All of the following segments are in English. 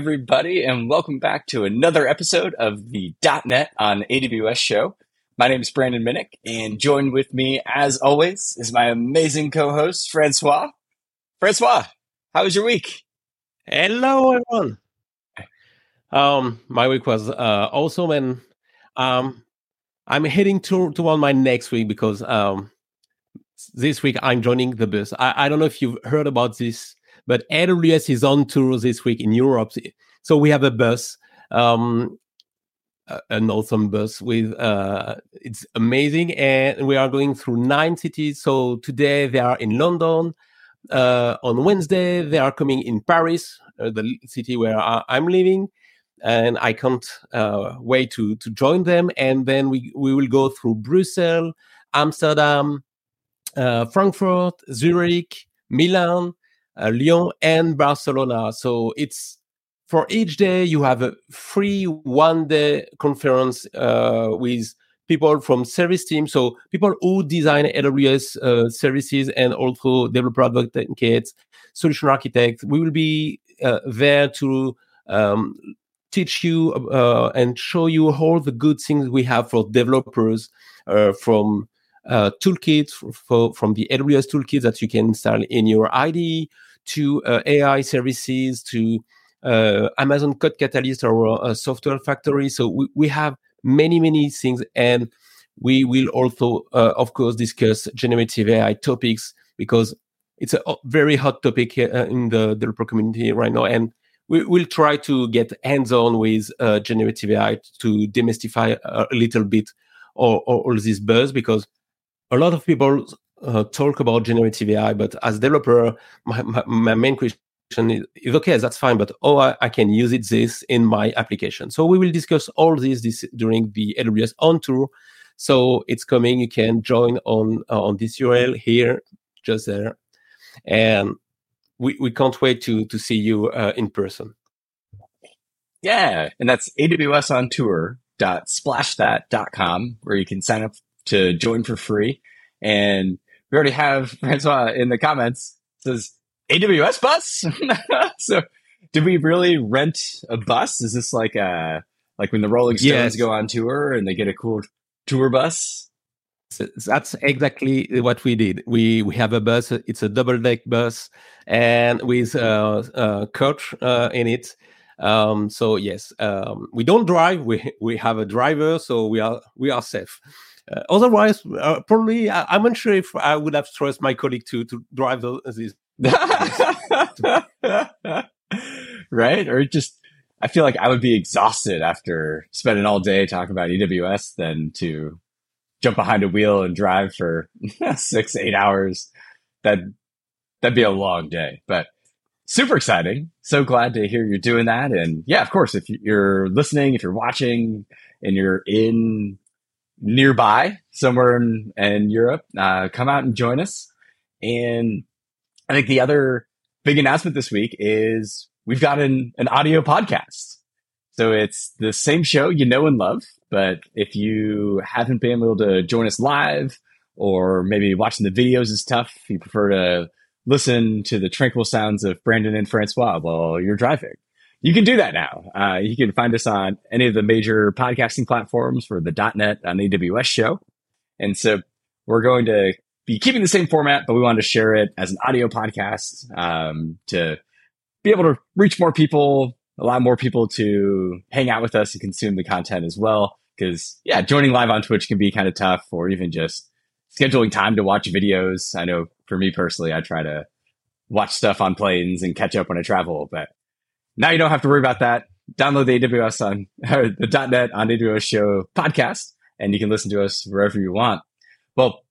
Everybody, and welcome back to another episode of the .NET on AWS show. My name is Brandon Minnick, and joined with me, as always, is my amazing co-host Francois. Francois, how was your week? Hello, everyone. Um, my week was uh, awesome, and um, I'm heading to to on my next week because um, this week I'm joining the bus. I, I don't know if you've heard about this but AWS is on tour this week in Europe. So we have a bus, um, an awesome bus with, uh, it's amazing. And we are going through nine cities. So today they are in London. Uh, on Wednesday, they are coming in Paris, uh, the city where I, am living. And I can't uh, wait to, to join them. And then we, we will go through Brussels, Amsterdam, uh, Frankfurt, Zurich, Milan, Lyon and Barcelona. So it's for each day you have a free one day conference uh, with people from service teams. So people who design AWS uh, services and also developer advocates, solution architects. We will be uh, there to um, teach you uh, and show you all the good things we have for developers uh, from uh, toolkits for, from the AWS toolkit that you can install in your IDE to uh, AI services to uh, Amazon Code Catalyst or uh, Software Factory. So we, we have many, many things. And we will also, uh, of course, discuss generative AI topics because it's a very hot topic uh, in the developer community right now. And we will try to get hands on with uh, generative AI to demystify a little bit all, all, all this buzz because a lot of people uh, talk about generative AI, but as developer, my, my, my main question is, okay, that's fine, but oh, I, I, can use it this in my application. So we will discuss all this, this during the AWS on tour. So it's coming. You can join on uh, on this URL here, just there, and we, we can't wait to to see you uh, in person. Yeah, and that's AWS on tour.splashthat.com where you can sign up to join for free. And we already have Francois in the comments says AWS bus. so did we really rent a bus? Is this like a like when the Rolling Stones yes. go on tour and they get a cool tour bus? So that's exactly what we did. We we have a bus. It's a double deck bus, and with a, a coach uh, in it. Um, so yes, um, we don't drive. We we have a driver, so we are we are safe. Uh, otherwise, uh, probably I, am unsure if I would have trust my colleague to to drive these. right, or just I feel like I would be exhausted after spending all day talking about AWS than to jump behind a wheel and drive for six eight hours. That that'd be a long day, but super exciting. So glad to hear you're doing that. And yeah, of course, if you're listening, if you're watching, and you're in nearby somewhere in, in Europe, uh, come out and join us. And I think the other big announcement this week is we've got an, an audio podcast. So it's the same show you know and love, but if you haven't been able to join us live or maybe watching the videos is tough, you prefer to listen to the tranquil sounds of Brandon and Francois while you're driving you can do that now. Uh, you can find us on any of the major podcasting platforms for the .NET on AWS show. And so we're going to be keeping the same format, but we wanted to share it as an audio podcast um, to be able to reach more people, allow more people to hang out with us and consume the content as well. Because yeah, joining live on Twitch can be kind of tough, or even just scheduling time to watch videos. I know for me personally, I try to watch stuff on planes and catch up when I travel, but now you don't have to worry about that. Download the AWS on the .NET on AWS Show podcast, and you can listen to us wherever you want. Well,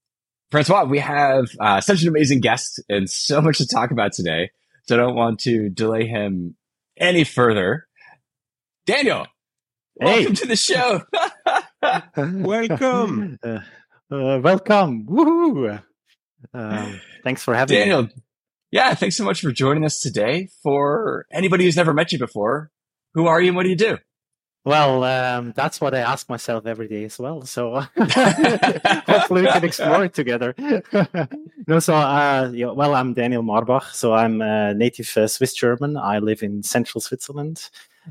Francois, we have uh, such an amazing guest and so much to talk about today. So I don't want to delay him any further. Daniel, hey. welcome to the show. welcome. Uh, welcome. Woohoo. Um, thanks for having Daniel, me. Daniel, yeah, thanks so much for joining us today. For anybody who's never met you before, who are you and what do you do? Well, um, that's what I ask myself every day as well. So hopefully we can explore it together. no, so uh, yeah, well, I'm Daniel Marbach. So I'm a native uh, Swiss German. I live in central Switzerland.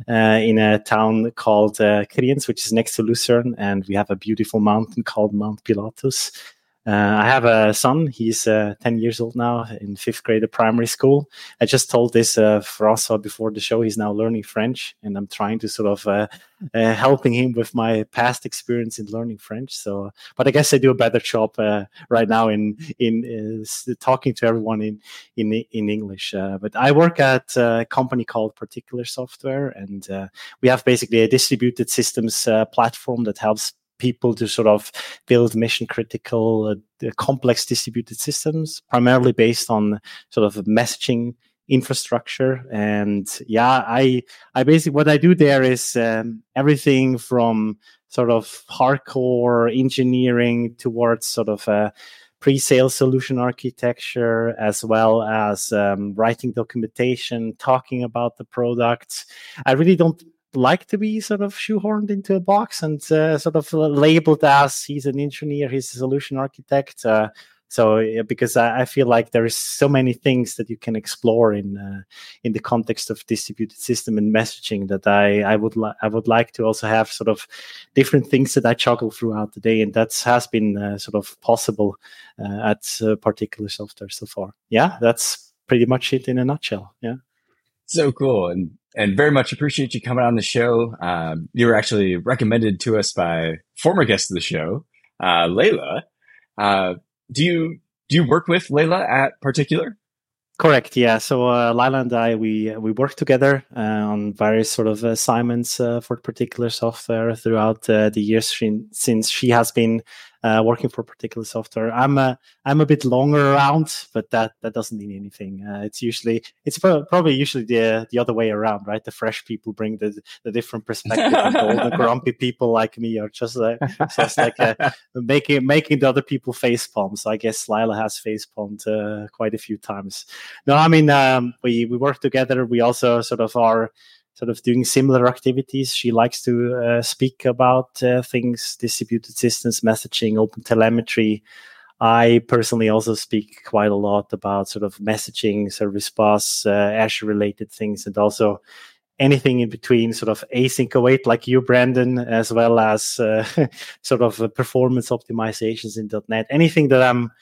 Uh, in a town called uh, Kriens, which is next to Lucerne, and we have a beautiful mountain called Mount Pilatus. Uh, I have a son. He's uh, 10 years old now in fifth grade at primary school. I just told this uh, François before the show. He's now learning French, and I'm trying to sort of uh, helping him with my past experience in learning French. So, but I guess I do a better job right now in in talking to everyone in in in English. But I work at a company called Particular Software, and we have basically a distributed systems platform that helps people to sort of build mission critical, uh, complex distributed systems, primarily based on sort of messaging infrastructure. And yeah, I, I basically, what I do there is um, everything from sort of hardcore engineering towards sort of a pre-sale solution architecture, as well as um, writing documentation, talking about the product. I really don't like to be sort of shoehorned into a box and uh, sort of labeled as he's an engineer, he's a solution architect. Uh, so because I, feel like there is so many things that you can explore in uh, in the context of distributed system and messaging that I I would li- I would like to also have sort of different things that I juggle throughout the day, and that has been uh, sort of possible uh, at particular software so far. Yeah, that's pretty much it in a nutshell. Yeah. So cool. And and very much appreciate you coming on the show. Um, you were actually recommended to us by former guest of the show, uh, Laila. Uh, do you do you work with Laila at Particular? Correct. Yeah. So uh, Laila and I, we we work together uh, on various sort of assignments uh, for particular software throughout uh, the years she, since she has been uh, working for a particular software. I'm a I'm a bit longer around, but that that doesn't mean anything. Uh, it's usually it's probably usually the the other way around, right? The fresh people bring the the different perspective, and the grumpy people like me are just like just like making making the other people face palm. So I guess Laila has face palmed quite a few times. No, I mean, um, we we work together. We also sort of are sort of doing similar activities. She likes to uh, speak about uh, things, distributed systems, messaging, open telemetry. I personally also speak quite a lot about sort of messaging, service bus, uh, Azure related things, and also anything in between sort of async await like you, Brandon, as well as uh, sort of performance optimizations in .NET. Anything that I'm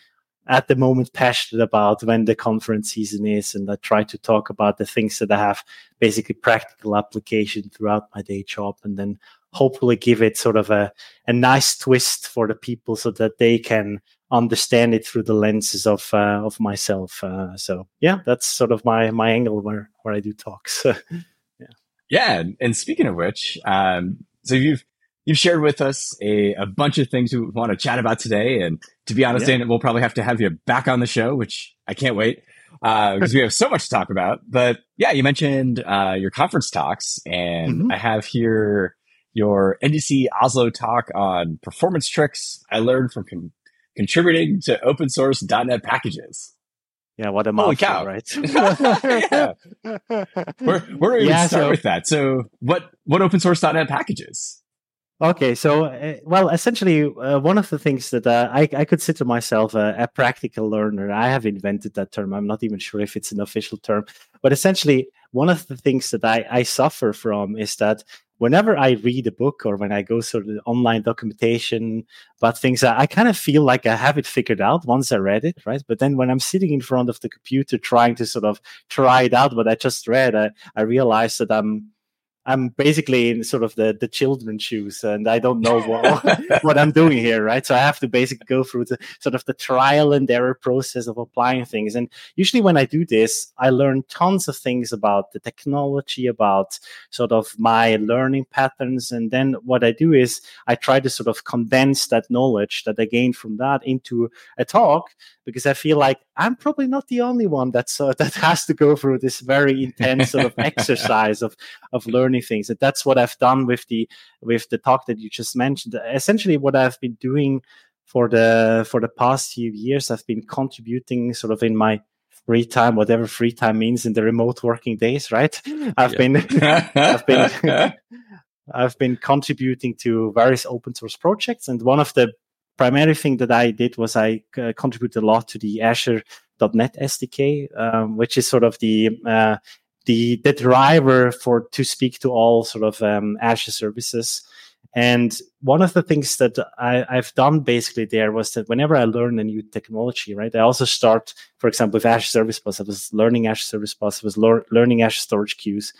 at the moment passionate about when the conference season is and I try to talk about the things that I have basically practical application throughout my day job and then hopefully give it sort of a, a nice twist for the people so that they can understand it through the lenses of uh, of myself. Uh, so yeah that's sort of my my angle where where I do talks. Yeah. Yeah and speaking of which um so you've you've shared with us a, a bunch of things we want to chat about today. And to be honest, yeah. Dan, we'll probably have to have you back on the show, which I can't wait because uh, we have so much to talk about. But yeah, you mentioned uh, your conference talks, and mm-hmm. I have here your NDC Oslo talk on performance tricks I learned from con- contributing to open source .NET packages. Yeah, what a Holy cow. right? yeah. Where, where do we yeah, start so, with that? So, what what open source .NET packages? Okay, so uh, well, essentially, uh, one of the things that uh, I, I consider myself a, a, practical learner. I have invented that term. I'm not even sure if it's an official term, but essentially, one of the things that I, I suffer from is that whenever I read a book or when I go through the online documentation about things, I, I kind of feel like I have it figured out once I read it, right? But then when I'm sitting in front of the computer trying to sort of try it out, what I just read, I, I realize that I'm I'm basically in sort of the the children's shoes, and I don't know what what I'm doing here, right? So I have to basically go through the sort of the trial and error process of applying things. And usually, when I do this, I learn tons of things about the technology, about sort of my learning patterns, and then what I do is I try to sort of condense that knowledge that I gained from that into a talk because I feel like I'm probably not the only one that's uh, that has to go through this very intense sort of exercise of of learning things. That that's what I've done with the with the talk that you just mentioned. Essentially, what I've been doing for the for the past few years, I've been contributing sort of in my free time, whatever free time means in the remote working days, right? I've been I've been I've been contributing to various open source projects, and one of the primary thing that I did was I uh, contributed a lot to the Azure.NET SDK, um, which is sort of the uh, the the driver for to speak to all sort of um, Azure services. And one of the things that I, have done basically there was that whenever I learn a new technology, right, I also start, for example, with Azure Service Bus. I was learning Azure Service Bus. I was learning Azure Storage Queues.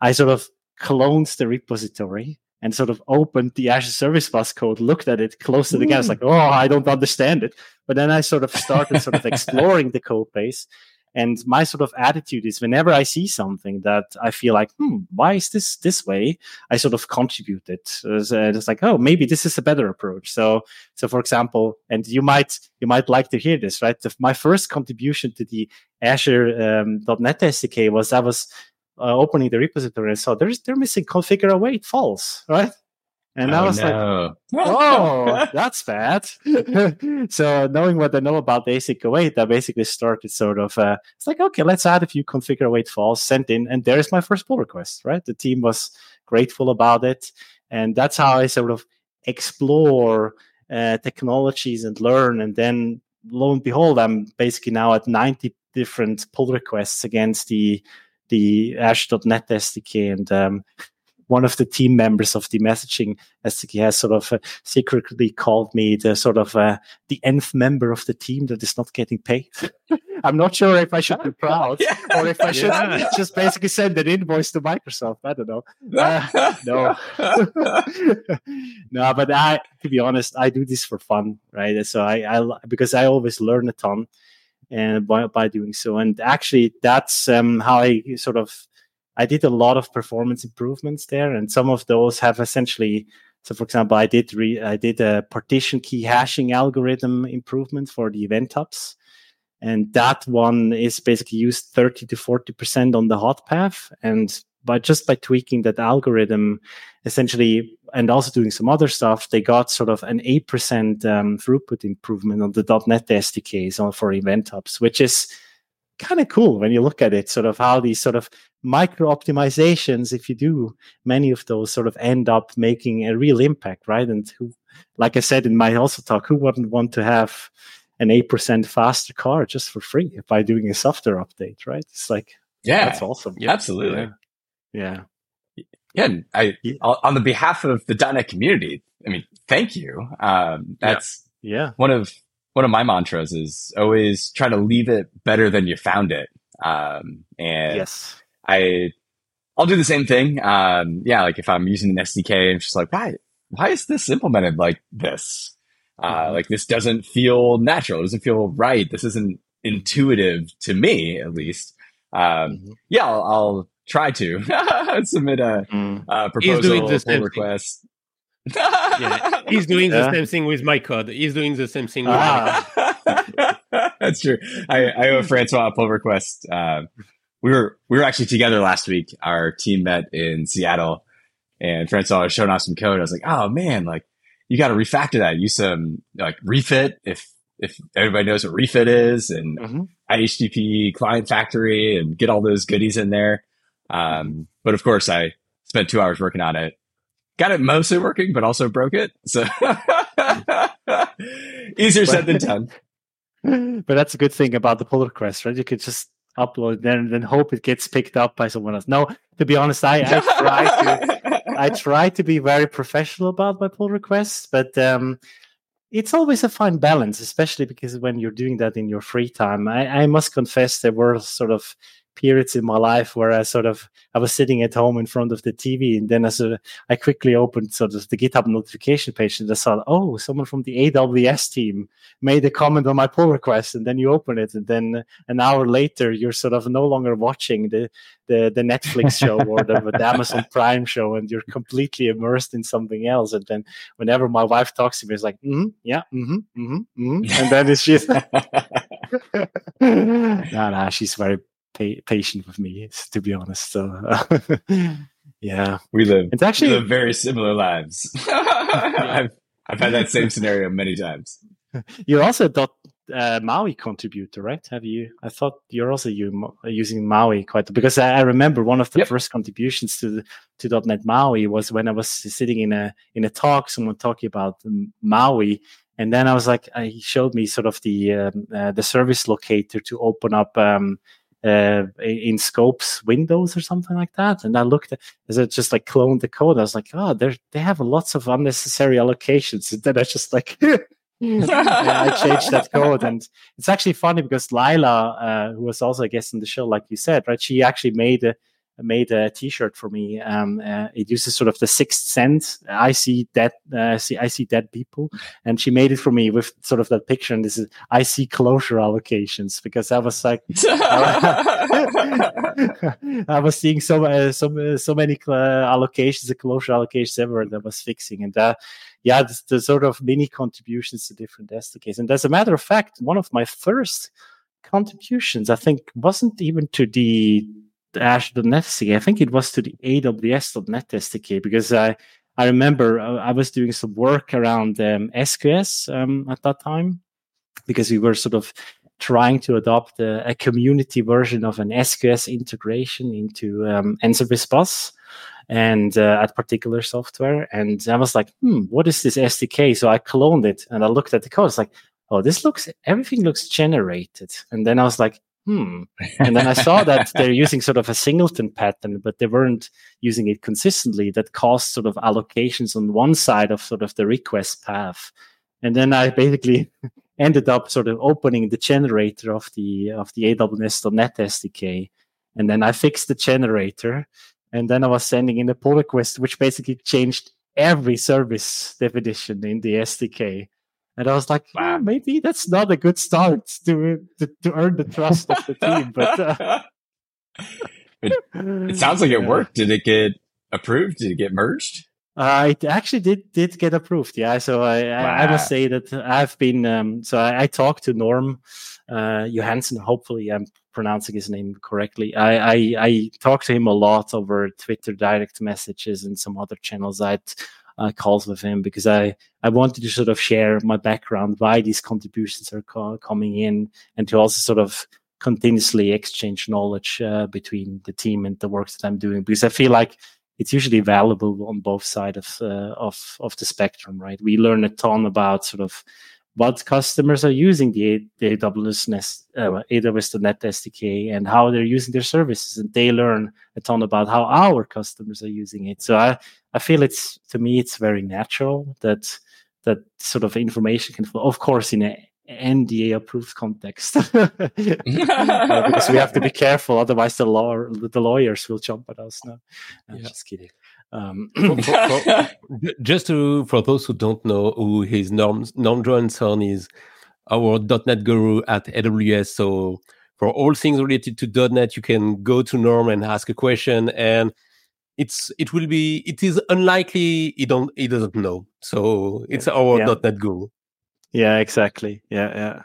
I sort of cloned the repository and sort of opened the Azure Service Bus code, looked at it, closed it again. I was like, oh, I don't understand it. But then I sort of started sort of exploring the code base and my sort of attitude is whenever I see something that I feel like, hmm, why is this this way? I sort of contribute it. It's, uh, it's like, oh, maybe this is a better approach. So, so for example, and you might you might like to hear this, right? My first contribution to the Azure um, .NET SDK was I was uh, opening the repository and saw there's they're missing configure await false, right? And oh, I was no. like, oh, that's bad. so knowing what I know about async await, I basically started sort of, uh, it's like, okay, let's add a few configure await files sent in. And there's my first pull request, right? The team was grateful about it. And that's how I sort of explore uh, technologies and learn. And then lo and behold, I'm basically now at 90 different pull requests against the, the Azure.NET SDK. And, um, one of the team members of the messaging SDK has sort of uh, secretly called me the sort of uh, the nth member of the team that is not getting paid. I'm not sure if I should be proud yeah. or if I should yeah. just basically send an invoice to Microsoft. I don't know. Uh, no, no, but I, to be honest, I do this for fun, right? So I, I because I always learn a ton and by, by doing so. And actually, that's um, how I sort of I did a lot of performance improvements there, and some of those have essentially. So, for example, I did re, I did a partition key hashing algorithm improvement for the event hubs, and that one is basically used thirty to forty percent on the hot path, and by just by tweaking that algorithm, essentially, and also doing some other stuff, they got sort of an eight percent um, throughput improvement on the .NET SDKs on, for event hubs, which is kind of cool when you look at it, sort of how these sort of micro optimizations, if you do many of those, sort of end up making a real impact, right? And who, like I said in my also talk, who wouldn't want to have an 8% faster car just for free by doing a software update, right? It's like, yeah, that's awesome. Yeah, absolutely. Yeah. Yeah. I, yeah. on the behalf of the .NET community, I mean, thank you. Um, that's yeah. yeah. one of one of my mantras is always try to leave it better than you found it. Um, and yes, I, I'll do the same thing. Um, yeah, like if I'm using an SDK and just like, why, why is this implemented like this? Uh, mm-hmm. like this doesn't feel natural. It doesn't feel right. This isn't intuitive to me, at least. Um, mm-hmm. yeah, I'll, I'll, try to submit a, mm. a proposal, pull request yeah, he's doing the same thing with my code. He's doing the same thing. Ah. That's true. I, I owe Francois a pull request. Uh, we were we were actually together last week. Our team met in Seattle, and Francois was showing off some code. I was like, "Oh man, like you got to refactor that. Use some like refit if if everybody knows what refit is, and mm-hmm. IHTTP client factory, and get all those goodies in there." Um, but of course, I spent two hours working on it got it mostly working, but also broke it. So easier said than done. But that's a good thing about the pull request, right? You could just upload then then hope it gets picked up by someone else. No, to be honest, I, I try to I try to be very professional about my pull requests, but um, it's always a fine balance, especially because when you're doing that in your free time. I, I must confess there were sort of periods in my life where I sort of I was sitting at home in front of the TV, and then I sort of, I quickly opened sort of the GitHub notification page, and I saw, oh, someone from the AWS team made a comment on my pull request, and then you open it, and then an hour later, you're sort of no longer watching the the, the Netflix show or the, the Amazon Prime show, and you're completely immersed in something else. And then whenever my wife talks to me, it's like, mm-hmm, yeah, mm-hmm, mm-hmm, mm-hmm. and then it's just. no, no, she's very pa- patient with me, to be honest. So, yeah, we live. It's actually live very similar lives. I've I've had that same scenario many times. You're also a uh, Maui contributor, right? Have you? I thought you're also you, using Maui quite because I, I remember one of the yep. first contributions to to .NET Maui was when I was sitting in a in a talk, someone talking about Maui, and then I was like, he showed me sort of the um, uh, the service locator to open up. Um, uh, in scopes windows or something like that. And i looked at is it just like clone the code i was like oh they they have lots of unnecessary allocations. And then i just like I changed that code, and it's actually funny because Laila, uh, who was also a guest on the show, like you said, right? She actually made a made a T-shirt for me. Um, uh, it uses sort of the sixth sense. I see dead, uh, see, I see dead people, and she made it for me with sort of that picture. And this is I see closure allocations because I was like, I was seeing so uh, so uh, so many uh, allocations, the closure allocations everywhere that was fixing, and uh, yeah, the, the sort of mini contributions to different SDKs. And as a matter of fact, one of my first contributions, I think, wasn't even to the Azure.NET SDK. I think it was to the AWS.NET SDK because I I remember uh, I was doing some work around um, SQS um, at that time because we were sort of trying to adopt a, a community version of an SQS integration into um, NServiceBus and uh, at particular software. And I was like, hmm, what is this SDK? So I cloned it and I looked at the code. It's like, oh, this looks, everything looks generated. And then I was like, hmm. And then I saw that they're using sort of a singleton pattern, but they weren't using it consistently. That caused sort of allocations on one side of sort of the request path. And then I basically ended up sort of opening the generator of the of the AWS.NET SDK. And then I fixed the generator. And then I was sending in a pull request, which basically changed every service definition in the SDK. And I was like, wow. maybe that's not a good start to to, to earn the trust of the team. But uh... it, it, sounds like it worked. Did it get approved? Did it get merged? Uh, it actually did did get approved. Yeah. So I wow. I, I, must say that I've been um, so I, I, talked to Norm uh, Johanson. Hopefully, I'm pronouncing his name correctly. I, I I talked to him a lot over Twitter direct messages and some other channels. I'd uh, calls with him because I, I wanted to sort of share my background, why these contributions are co- coming in, and to also sort of continuously exchange knowledge uh, between the team and the work that I'm doing because I feel like it's usually valuable on both sides of uh, of of the spectrum, right? We learn a ton about sort of what customers are using the, the AWS, Nest, uh, AWS Net SDK and how they're using their services, and they learn a ton about how our customers are using it. So I, I feel it's to me it's very natural that that sort of information can flow. Of course, in a NDA approved context, uh, because we have to be careful, otherwise the law the lawyers will jump at us. No, I'm yeah. just kidding. Um, for, for, just to for those who don't know who his Norm Norm Johanson is, our .NET guru at AWS. So for all things related to .NET, you can go to Norm and ask a question, and it's it will be it is unlikely he don't he doesn't know. So it's our yeah. .NET guru. Yeah, exactly. Yeah, yeah.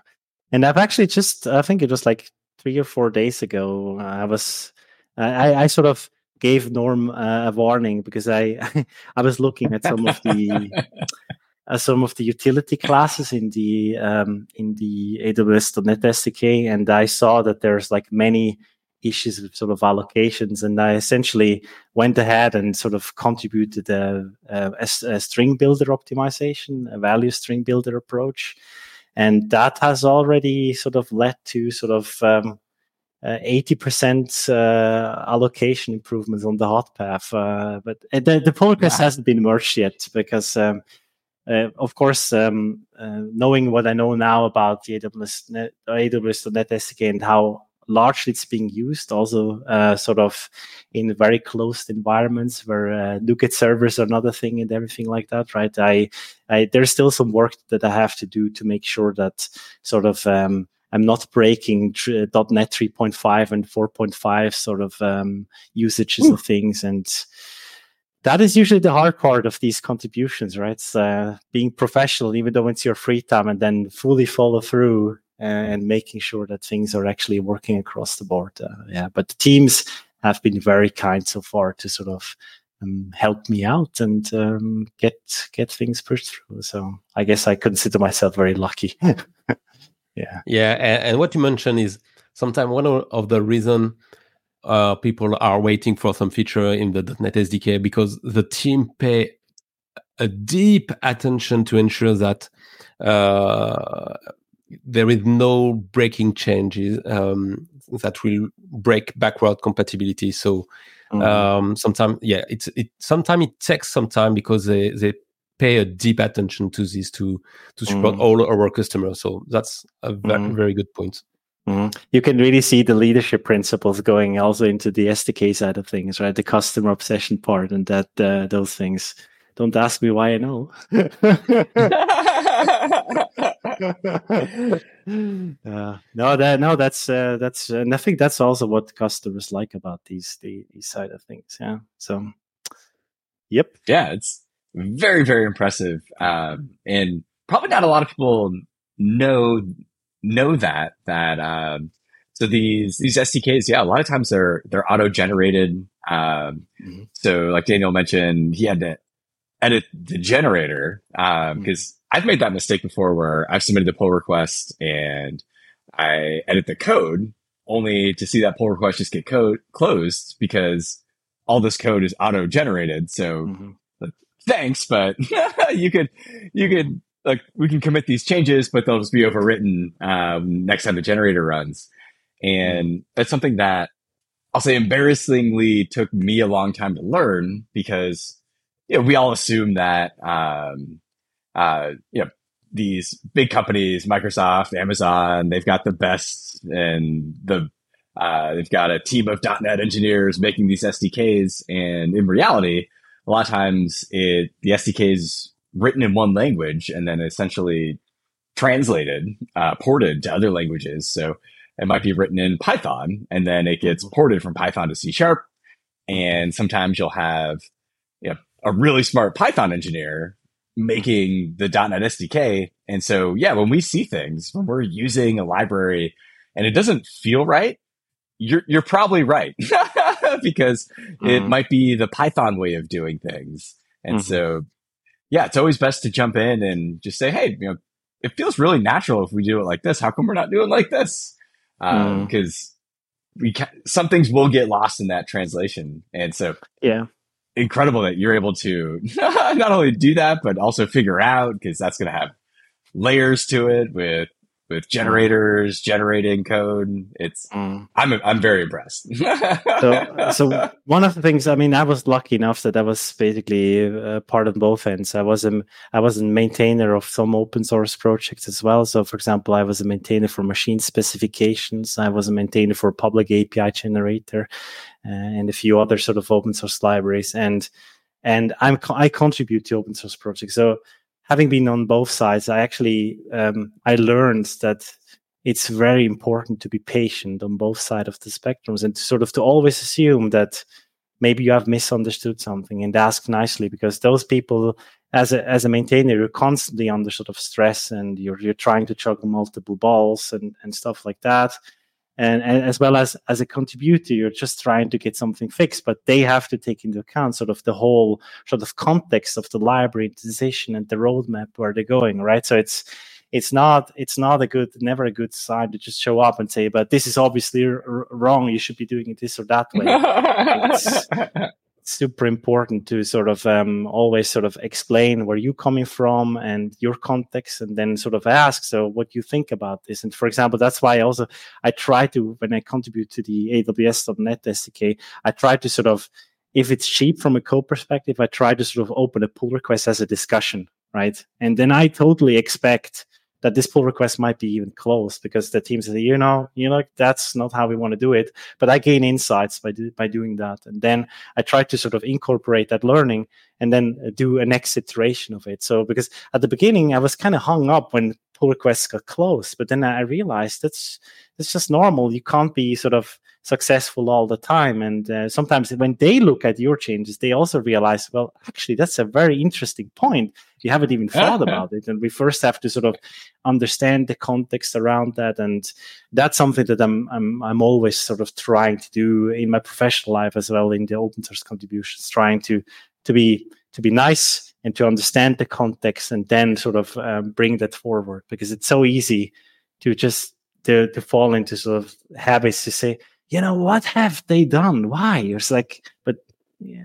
And I've actually just I think it was like three or four days ago. I was I, I sort of gave Norm uh, a warning because I I was looking at some of the uh, some of the utility classes in the um, in the AWS.NET SDK, and I saw that there's like many issues with sort of allocations, and I essentially went ahead and sort of contributed a, a, a string builder optimization, a value string builder approach, and that has already sort of led to sort of um, 80% uh, allocation improvements on the hot path. Uh, but the, the pull request yeah. hasn't been merged yet because, um, uh, of course, um, uh, knowing what I know now about the AWS, Net, AWS Net SDK and how largely it's being used also uh, sort of in very closed environments where uh, NuGet servers are not a thing and everything like that, right? I, I, there's still some work that I have to do to make sure that sort of, um, I'm not breaking tr- .NET 3.5 and 4.5 sort of um, usages Ooh. of things. And that is usually the hard part of these contributions, right? It's, uh, being professional, even though it's your free time, and then fully follow through uh, and making sure that things are actually working across the board. Uh, yeah, but the teams have been very kind so far to sort of um, help me out and um, get get things pushed through. So I guess I consider myself very lucky. Yeah. Yeah, and, and what you mentioned is sometimes one of the reason uh, people are waiting for some feature in the .NET SDK because the team pay a deep attention to ensure that uh, there is no breaking changes um, that will break backward compatibility. So mm-hmm. um, sometimes, yeah, it's it. Sometimes it takes some time because they they pay a deep attention to this to to support mm. all our customers. So that's a very, mm. very good point. Mm. You can really see the leadership principles going also into the SDK side of things, right? The customer obsession part and that uh, those things. Don't ask me why I know. uh, no, that no, that's uh, that's, and I think that's also what customers like about these the, these side of things. Yeah. So, yep. Yeah, it's very very impressive, um, and probably not a lot of people know know that that um, so these these SDKs, yeah, a lot of times they're they're auto generated. Um, mm-hmm. So like Daniel mentioned, he had to edit the generator because um, mm-hmm. I've made that mistake before where I've submitted the pull request and I edit the code only to see that pull request just get code closed because all this code is auto generated. So mm-hmm thanks, but you could, you could, like, we can commit these changes, but they'll just be overwritten, um, next time the generator runs. And that's something that I'll say embarrassingly took me a long time to learn because, you know, we all assume that, um, uh, you know, these big companies, Microsoft, Amazon, they've got the best and the, uh, they've got a team of .NET engineers making these SDKs. And in reality, a lot of times it the SDK is written in one language and then essentially translated, uh, ported to other languages. So it might be written in Python and then it gets mm-hmm. ported from Python to C sharp. And sometimes you'll have you know, a really smart Python engineer making the .NET SDK. And so, yeah, when we see things, when we're using a library and it doesn't feel right, you're you're probably right because mm-hmm. it might be the Python way of doing things. And mm-hmm. so, yeah, it's always best to jump in and just say, hey, you know, it feels really natural if we do it like this. How come we're not doing like this? Because um, mm. we ca- some things will get lost in that translation, and so yeah, incredible that you're able to not only do that but also figure out because that's going to have layers to it with with generators generating code. It's mm. I'm I'm very impressed. so, so one of the things I mean, I was lucky enough that I was basically uh, part of both ends. I was a I was a maintainer of some open source projects as well. So, for example, I was a maintainer for machine specifications. I was a maintainer for public API generator, uh, and a few other sort of open source libraries. And and I'm I contribute to open source projects. So having been on both sides, I actually um, I learned that it's very important to be patient on both sides of the spectrums and sort of to always assume that maybe you have misunderstood something and ask nicely because those people as a as a maintainer you're constantly under sort of stress and you're you're trying to juggle multiple balls and and stuff like that and, and, as well as as a contributor you're just trying to get something fixed but they have to take into account sort of the whole sort of context of the library decision and the roadmap where they're going right? So it's it's not it's not a good never a good sign to just show up and say but this is obviously r- wrong. You should be doing it this or that way super important to sort of um, always sort of explain where you're coming from and your context and then sort of ask so what you think about this. And for example that's why i also i try to when i contribute to the aws.net sdk i try to sort of if it's cheap from a code perspective i try to sort of open a pull request as a discussion right? And then i totally expect that this pull request might be even closed because the team says, you know, you know, that's not how we want to do it. But I gain insights by do, by doing that, and then I try to sort of incorporate that learning and then uh, do a next iteration of it. So because at the beginning I was kind of hung up when pull requests got closed, but then I realized that's that's just normal. You can't be sort of successful all the time. And uh, sometimes when they look at your changes, they also realize, well, actually, that's a very interesting point. You haven't even thought about it. And we first have to sort of understand the context around that. And that's something that I'm, I'm, I'm always sort of trying to do in my professional life as well in the open source contributions, trying to, to be, to be nice and to understand the context and then sort of um, bring that forward because it's so easy to just to, to fall into sort of habits to say, you know, what have they done? Why? It's like, but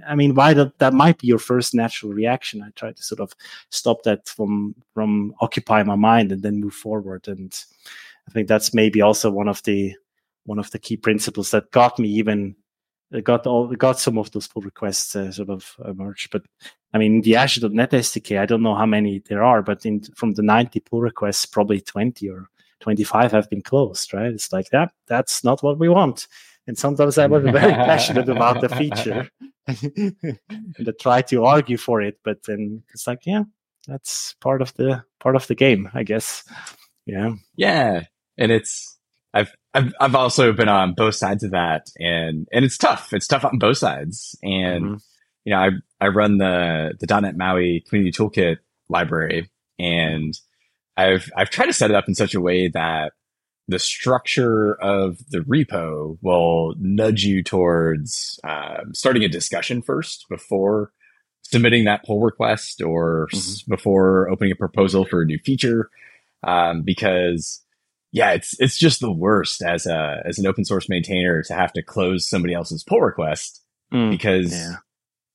I mean, why that that might be your first natural reaction. I try to sort of stop that from from occupy my mind and then move forward. And I think that's maybe also one of the one of the key principles that got me even got all got some of those pull requests uh, sort of emerged. But I mean, the Azure.NET SDK, I don't know how many there are, but in from the 90 pull requests, probably 20 or 25 have been closed, right? It's like that. That's not what we want. And sometimes I was very passionate about the feature and I try to argue for it, but then it's like, yeah, that's part of the part of the game, I guess. Yeah. Yeah. And it's I've I've I've also been on both sides of that and and it's tough. It's tough on both sides. And mm-hmm. you know, I I run the the .NET MAUI Community Toolkit library and I've I've tried to set it up in such a way that the structure of the repo will nudge you towards um, starting a discussion first before submitting that pull request or mm-hmm. s- before opening a proposal for a new feature. Um, because yeah, it's it's just the worst as a as an open source maintainer to have to close somebody else's pull request mm, because yeah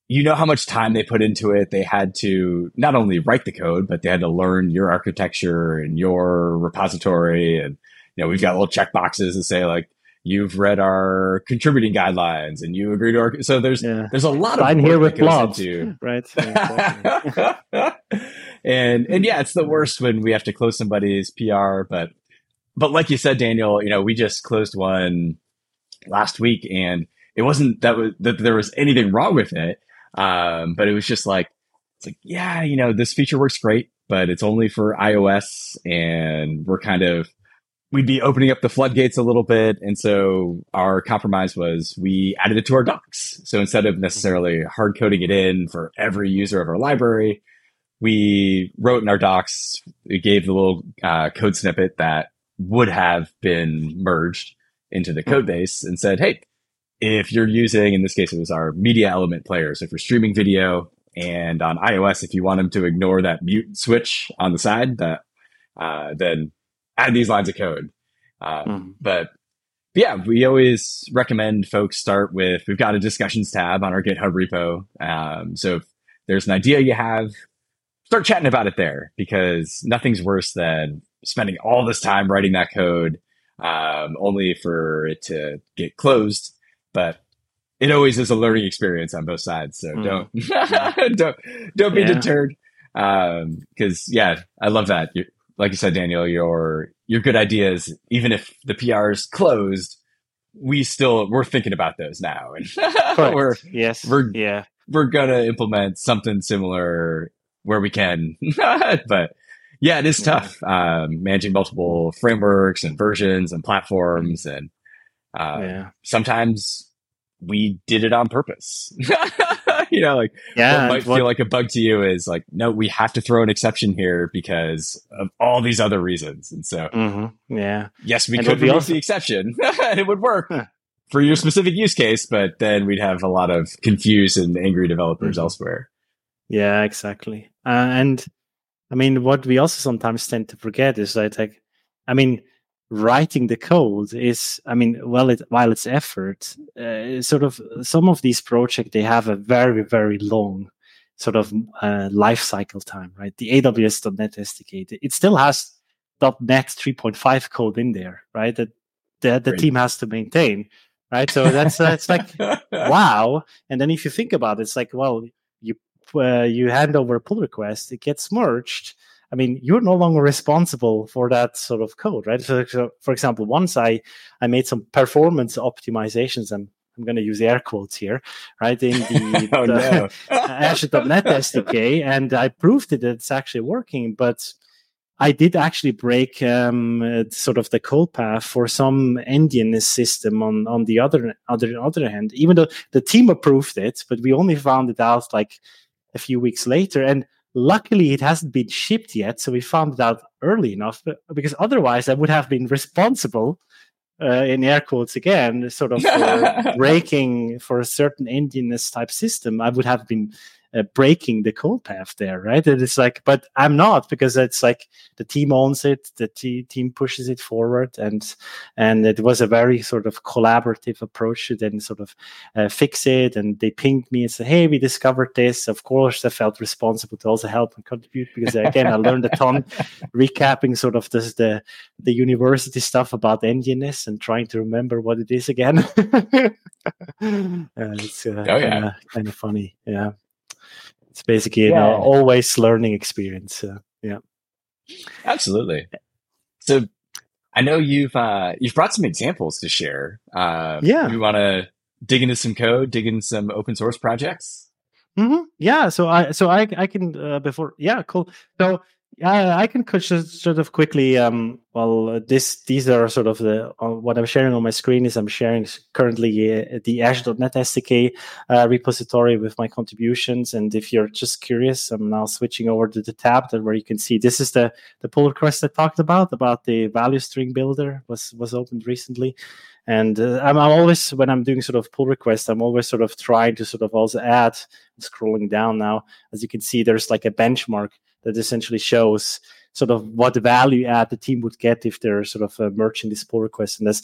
you know how much time they put into it. They had to not only write the code, but they had to learn your architecture and your repository. And, you know, we've got little check boxes that say like, you've read our contributing guidelines and you agree to our, so there's, yeah. there's a lot of, I'm here with blobs, right? and, and yeah, it's the worst when we have to close somebody's PR, but, but like you said, Daniel, you know, we just closed one last week and it wasn't that that there was anything wrong with it um, but it was just like, it's like, yeah, you know, this feature works great, but it's only for iOS and we're kind of, we'd be opening up the floodgates a little bit. And so our compromise was we added it to our docs. So instead of necessarily hard coding it in for every user of our library, we wrote in our docs, we gave the little uh, code snippet that would have been merged into the code base and said, Hey, if you're using, in this case, it was our media element player. So if you're streaming video and on iOS, if you want them to ignore that mute switch on the side, that uh, then add these lines of code. Uh, mm. But yeah, we always recommend folks start with we've got a discussions tab on our GitHub repo. Um, so if there's an idea you have, start chatting about it there because nothing's worse than spending all this time writing that code um, only for it to get closed but it always is a learning experience on both sides. So mm. don't don't don't be yeah. deterred. Um, because yeah, I love that. You're, like you said, Daniel, your your good ideas, even if the PR is closed, we still we're thinking about those now, and we're yes, we're yeah, we're gonna implement something similar where we can, but. Yeah, it is tough um, managing multiple frameworks and versions and platforms, and uh, yeah. Sometimes we did it on purpose. you know, like yeah, what might what, feel like a bug to you is like, no, we have to throw an exception here because of all these other reasons. And so, mm-hmm, yeah, yes, we and could remove also- the exception and it would work. Huh. For your specific use case, but then we'd have a lot of confused and angry developers mm-hmm. elsewhere. Yeah, exactly. Uh, and I mean, what we also sometimes tend to forget is that, like, I mean, writing the code is i mean well it, while it's effort uh, sort of some of these projects they have a very very long sort of uh, life cycle time right? The aws.net sdk it still has .net 3.5 code in there right? That the, the team has to maintain right? So that's that's like wow. And then if you think about it it's like well you uh, you hand over a pull request it gets merged I mean, you're no longer responsible for that sort of code, right? So, so for example, once I, I made some performance optimizations, and I'm going to use air quotes here, right? In the, oh, the Azure.NET SDK, and I proved it that it's actually working, but I did actually break um, sort of the code path for some endianness system on, on the other other other hand, even though the team approved it, but we only found it out like a few weeks later. And Luckily, it hasn't been shipped yet, so we found it out early enough. Because otherwise, I would have been responsible, uh, in air quotes again, sort of for breaking for a certain endianness type system. I would have been uh, breaking the code path there, right? And it's like, but I'm not because it's like the team owns it, the t- team pushes it forward, and and it was a very sort of collaborative approach to then sort of uh, fix it. And they pinged me and said, "Hey, we discovered this." Of course, I felt responsible to also help and contribute because again, I learned a ton, recapping sort of this the the university stuff about endianness and trying to remember what it is again. uh, it's uh, oh, yeah. kind of funny, yeah it's basically you yeah. know always learning experience uh, yeah. Absolutely. So i know you've uh you've brought some examples to share. Uh yeah. you want to dig into some code dig into some open source projects? Mm-hmm. yeah so i so i i can uh, before yeah cool. So yeah, I can sort of quickly. Um, well, uh, this these are sort of the uh, what I'm sharing on my screen is I'm sharing currently uh, the Azure.NET SDK uh, repository with my contributions. And if you're just curious, I'm now switching over to the tab that where you can see this is the the pull request I talked about about the value string builder was was opened recently. And uh, I'm, I'm, always when I'm doing sort of pull requests, I'm always sort of trying to sort of also add. Scrolling down now, as you can see, there's like a benchmark that essentially shows sort of what the value add the team would get if they're sort of uh, merging this pull request. And as,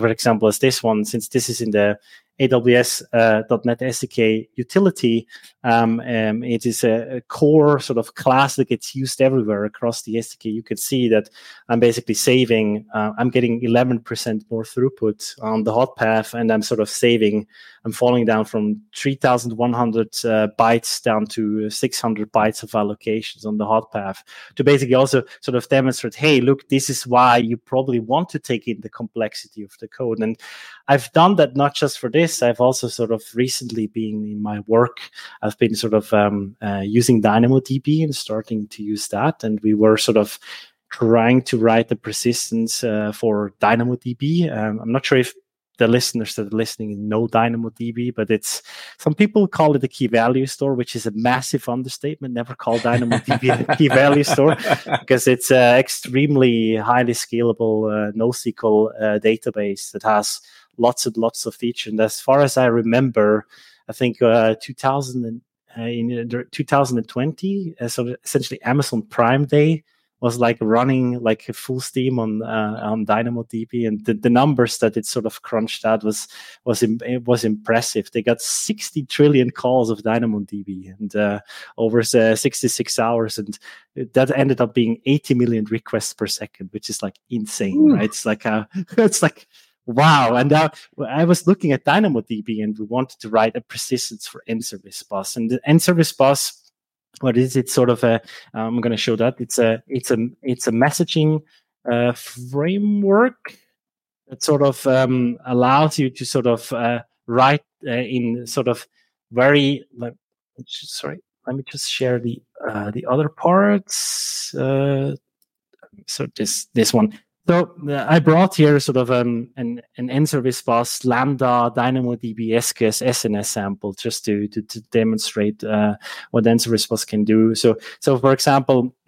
for example, as this one, since this is in the AWS uh, .NET SDK utility. Um, um, it is a, a, core sort of class that gets used everywhere across the SDK. You can see that I'm basically saving. Uh, I'm getting 11% more throughput on the hot path, and I'm sort of saving. I'm falling down from 3,100 uh, bytes down to 600 bytes of allocations on the hot path to basically also sort of demonstrate, hey, look, this is why you probably want to take in the complexity of the code. And I've done that not just for this I've also sort of recently been in my work, I've been sort of um, uh, using DynamoDB and starting to use that. And we were sort of trying to write the persistence uh, for DynamoDB. Um, I'm not sure if the listeners that are listening know DynamoDB, but it's some people call it a key value store, which is a massive understatement. Never call DynamoDB a key value store because it's an extremely highly scalable uh, NoSQL uh, database that has lots and lots of features. And as far as I remember, I think uh, 2000 and, uh, in uh, 2020, uh, so essentially Amazon Prime Day was like running like full steam on uh, on DynamoDB, and the, the numbers that it sort of crunched out was was it was impressive. They got 60 trillion calls of DynamoDB and uh, over uh, 66 hours, and that ended up being 80 million requests per second, which is like insane, Ooh. right? It's like a, it's like wow. And now I was looking at DynamoDB and we wanted to write a persistence for NServiceBus. And the NServiceBus, what is it? Sort of a, I'm going to show that it's a, it's a, it's a messaging uh, framework that sort of um, allows you to sort of uh, write uh, in sort of very, like, sorry, let me just share the, uh, the other parts. Uh, so this, this one so uh, I brought here sort of um, an an NServiceBus Lambda DynamoDB SQS SNS sample just to to, to demonstrate uh, what NServiceBus can do. So so for example.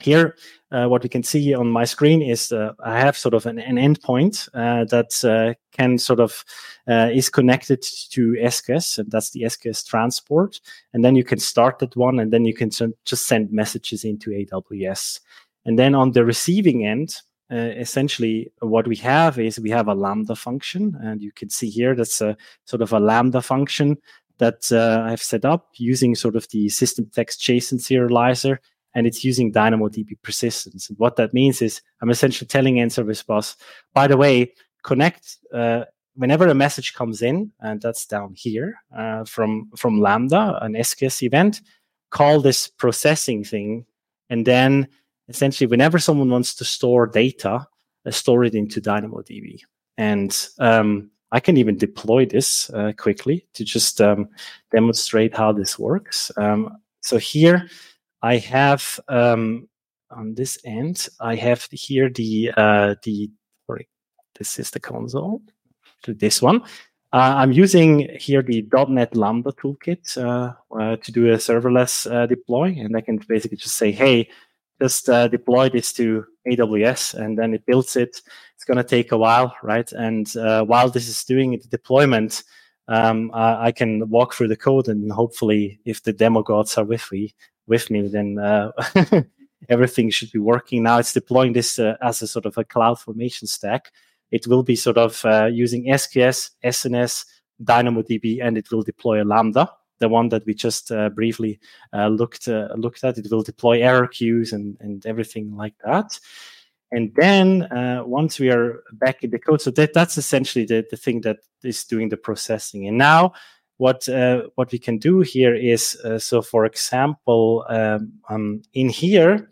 here, uh, what we can see on my screen is uh, I have sort of an, an endpoint uh, that uh, can sort of is connected to SQS, and that's the SQS transport. And then you can start that one, and then you can just send messages into AWS. And then on the receiving end, uh, essentially what we have is we have a lambda function and you can see here that's a sort of a lambda function that uh, I've set up using sort of the system text JSON serializer and it's using DynamoDB persistence. And what that means is I'm essentially telling NServiceBus, by the way, connect uh, whenever a message comes in, and that's down here uh, from from Lambda, an SQS event, call this processing thing, and then essentially whenever someone wants to store data, uh, store it into DynamoDB. And um, I can even deploy this uh, quickly to just um, demonstrate how this works. Um, so here I have um, on this end, I have here the uh, the sorry, this is the console to this one. Uh, I'm using here the .NET Lambda toolkit uh, uh, to do a serverless uh, deploy, and I can basically just say, "Hey, just uh, deploy this to AWS and then it builds it. It's going to take a while, right? And uh, while this is doing the deployment, um, I, I, can walk through the code and hopefully, if the demo gods are with me, with me, then uh, everything should be working. Now it's deploying this uh, as a sort of a cloud formation stack. It will be sort of uh, using SQS, SNS, DynamoDB, and it will deploy a Lambda, the one that we just uh, briefly uh, looked uh, looked at. It will deploy error queues and and everything like that. And then uh, once we are back in the code, so that, that's essentially the, the thing that is doing the processing. And now what uh, what we can do here is uh, so for example um, um, in here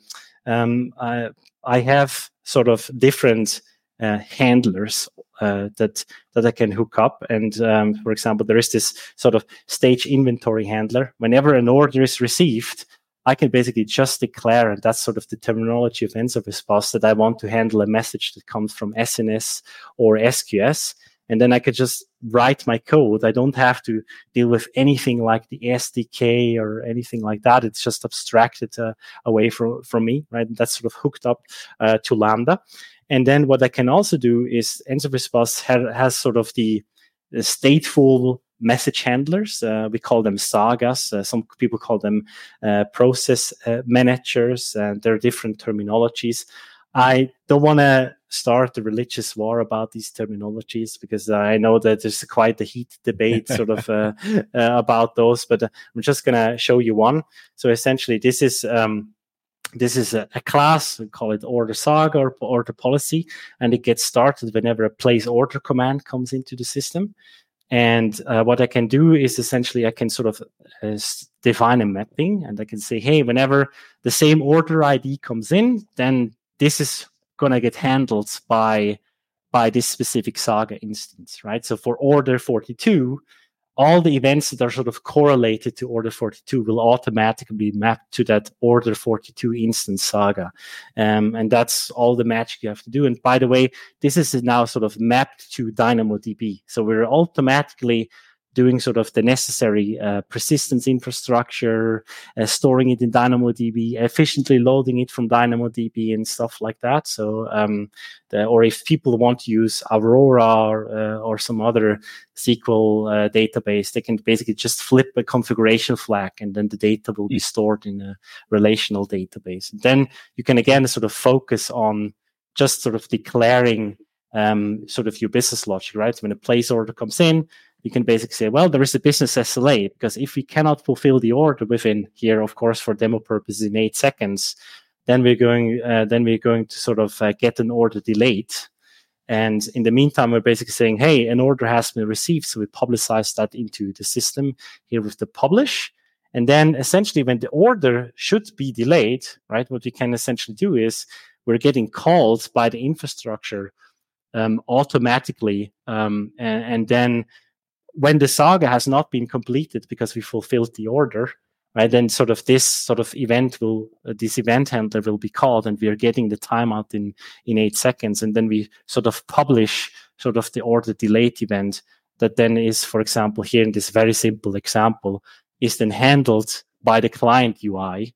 um, I, I, have sort of different uh, handlers uh, that that I can hook up and um, for example there is this sort of stage inventory handler whenever an order is received I can basically just declare, and that's sort of the terminology of NServiceBus, that I want to handle a message that comes from SNS or SQS and then I could just write my code. I don't have to deal with anything like the SDK or anything like that. It's just abstracted uh, away from, from me, right? That's sort of hooked up uh, to Lambda. And then what I can also do is NServiceBus ha- has sort of the, the stateful message handlers. Uh, we call them sagas. Uh, some people call them uh, process uh, managers, and there are different terminologies. I don't want to start a religious war about these terminologies because I know that there's quite a heated debate sort of uh, uh, about those, but I'm just going to show you one. So essentially, this is um, this is a, a, class, we call it order saga or order policy, and it gets started whenever a place order command comes into the system. And uh, what I can do is essentially I can sort of uh, define a mapping and I can say, hey, whenever the same order ID comes in, then this is going to get handled by by this specific saga instance, right? So for order 42, all the events that are sort of correlated to order 42 will automatically be mapped to that order 42 instance saga. Um, and that's all the magic you have to do. And by the way, this is now sort of mapped to DynamoDB. So we're automatically doing sort of the necessary uh, persistence infrastructure, uh, storing it in DynamoDB, efficiently loading it from DynamoDB and stuff like that. So, um, the, or if people want to use Aurora or, uh, or some other SQL uh, database, they can basically just flip a configuration flag and then the data will be stored in a relational database. And then you can again sort of focus on just sort of declaring um, sort of your business logic, right? When a place order comes in, you can basically say, well, there is a business SLA because if we cannot fulfill the order within here, of course, for demo purposes in eight seconds, then we're going, uh, then we're going to sort of uh, get an order delayed. And in the meantime, we're basically saying, hey, an order has been received. So we publicize that into the system here with the publish. And then essentially when the order should be delayed, right, what we can essentially do is we're getting called by the infrastructure um, automatically. Um, and, and, then when the saga has not been completed because we fulfilled the order, right, then sort of this sort of event will, uh, this event handler will be called and we are getting the timeout in, in eight seconds. And then we sort of publish sort of the order delayed event that then is, for example, here in this very simple example, is then handled by the client UI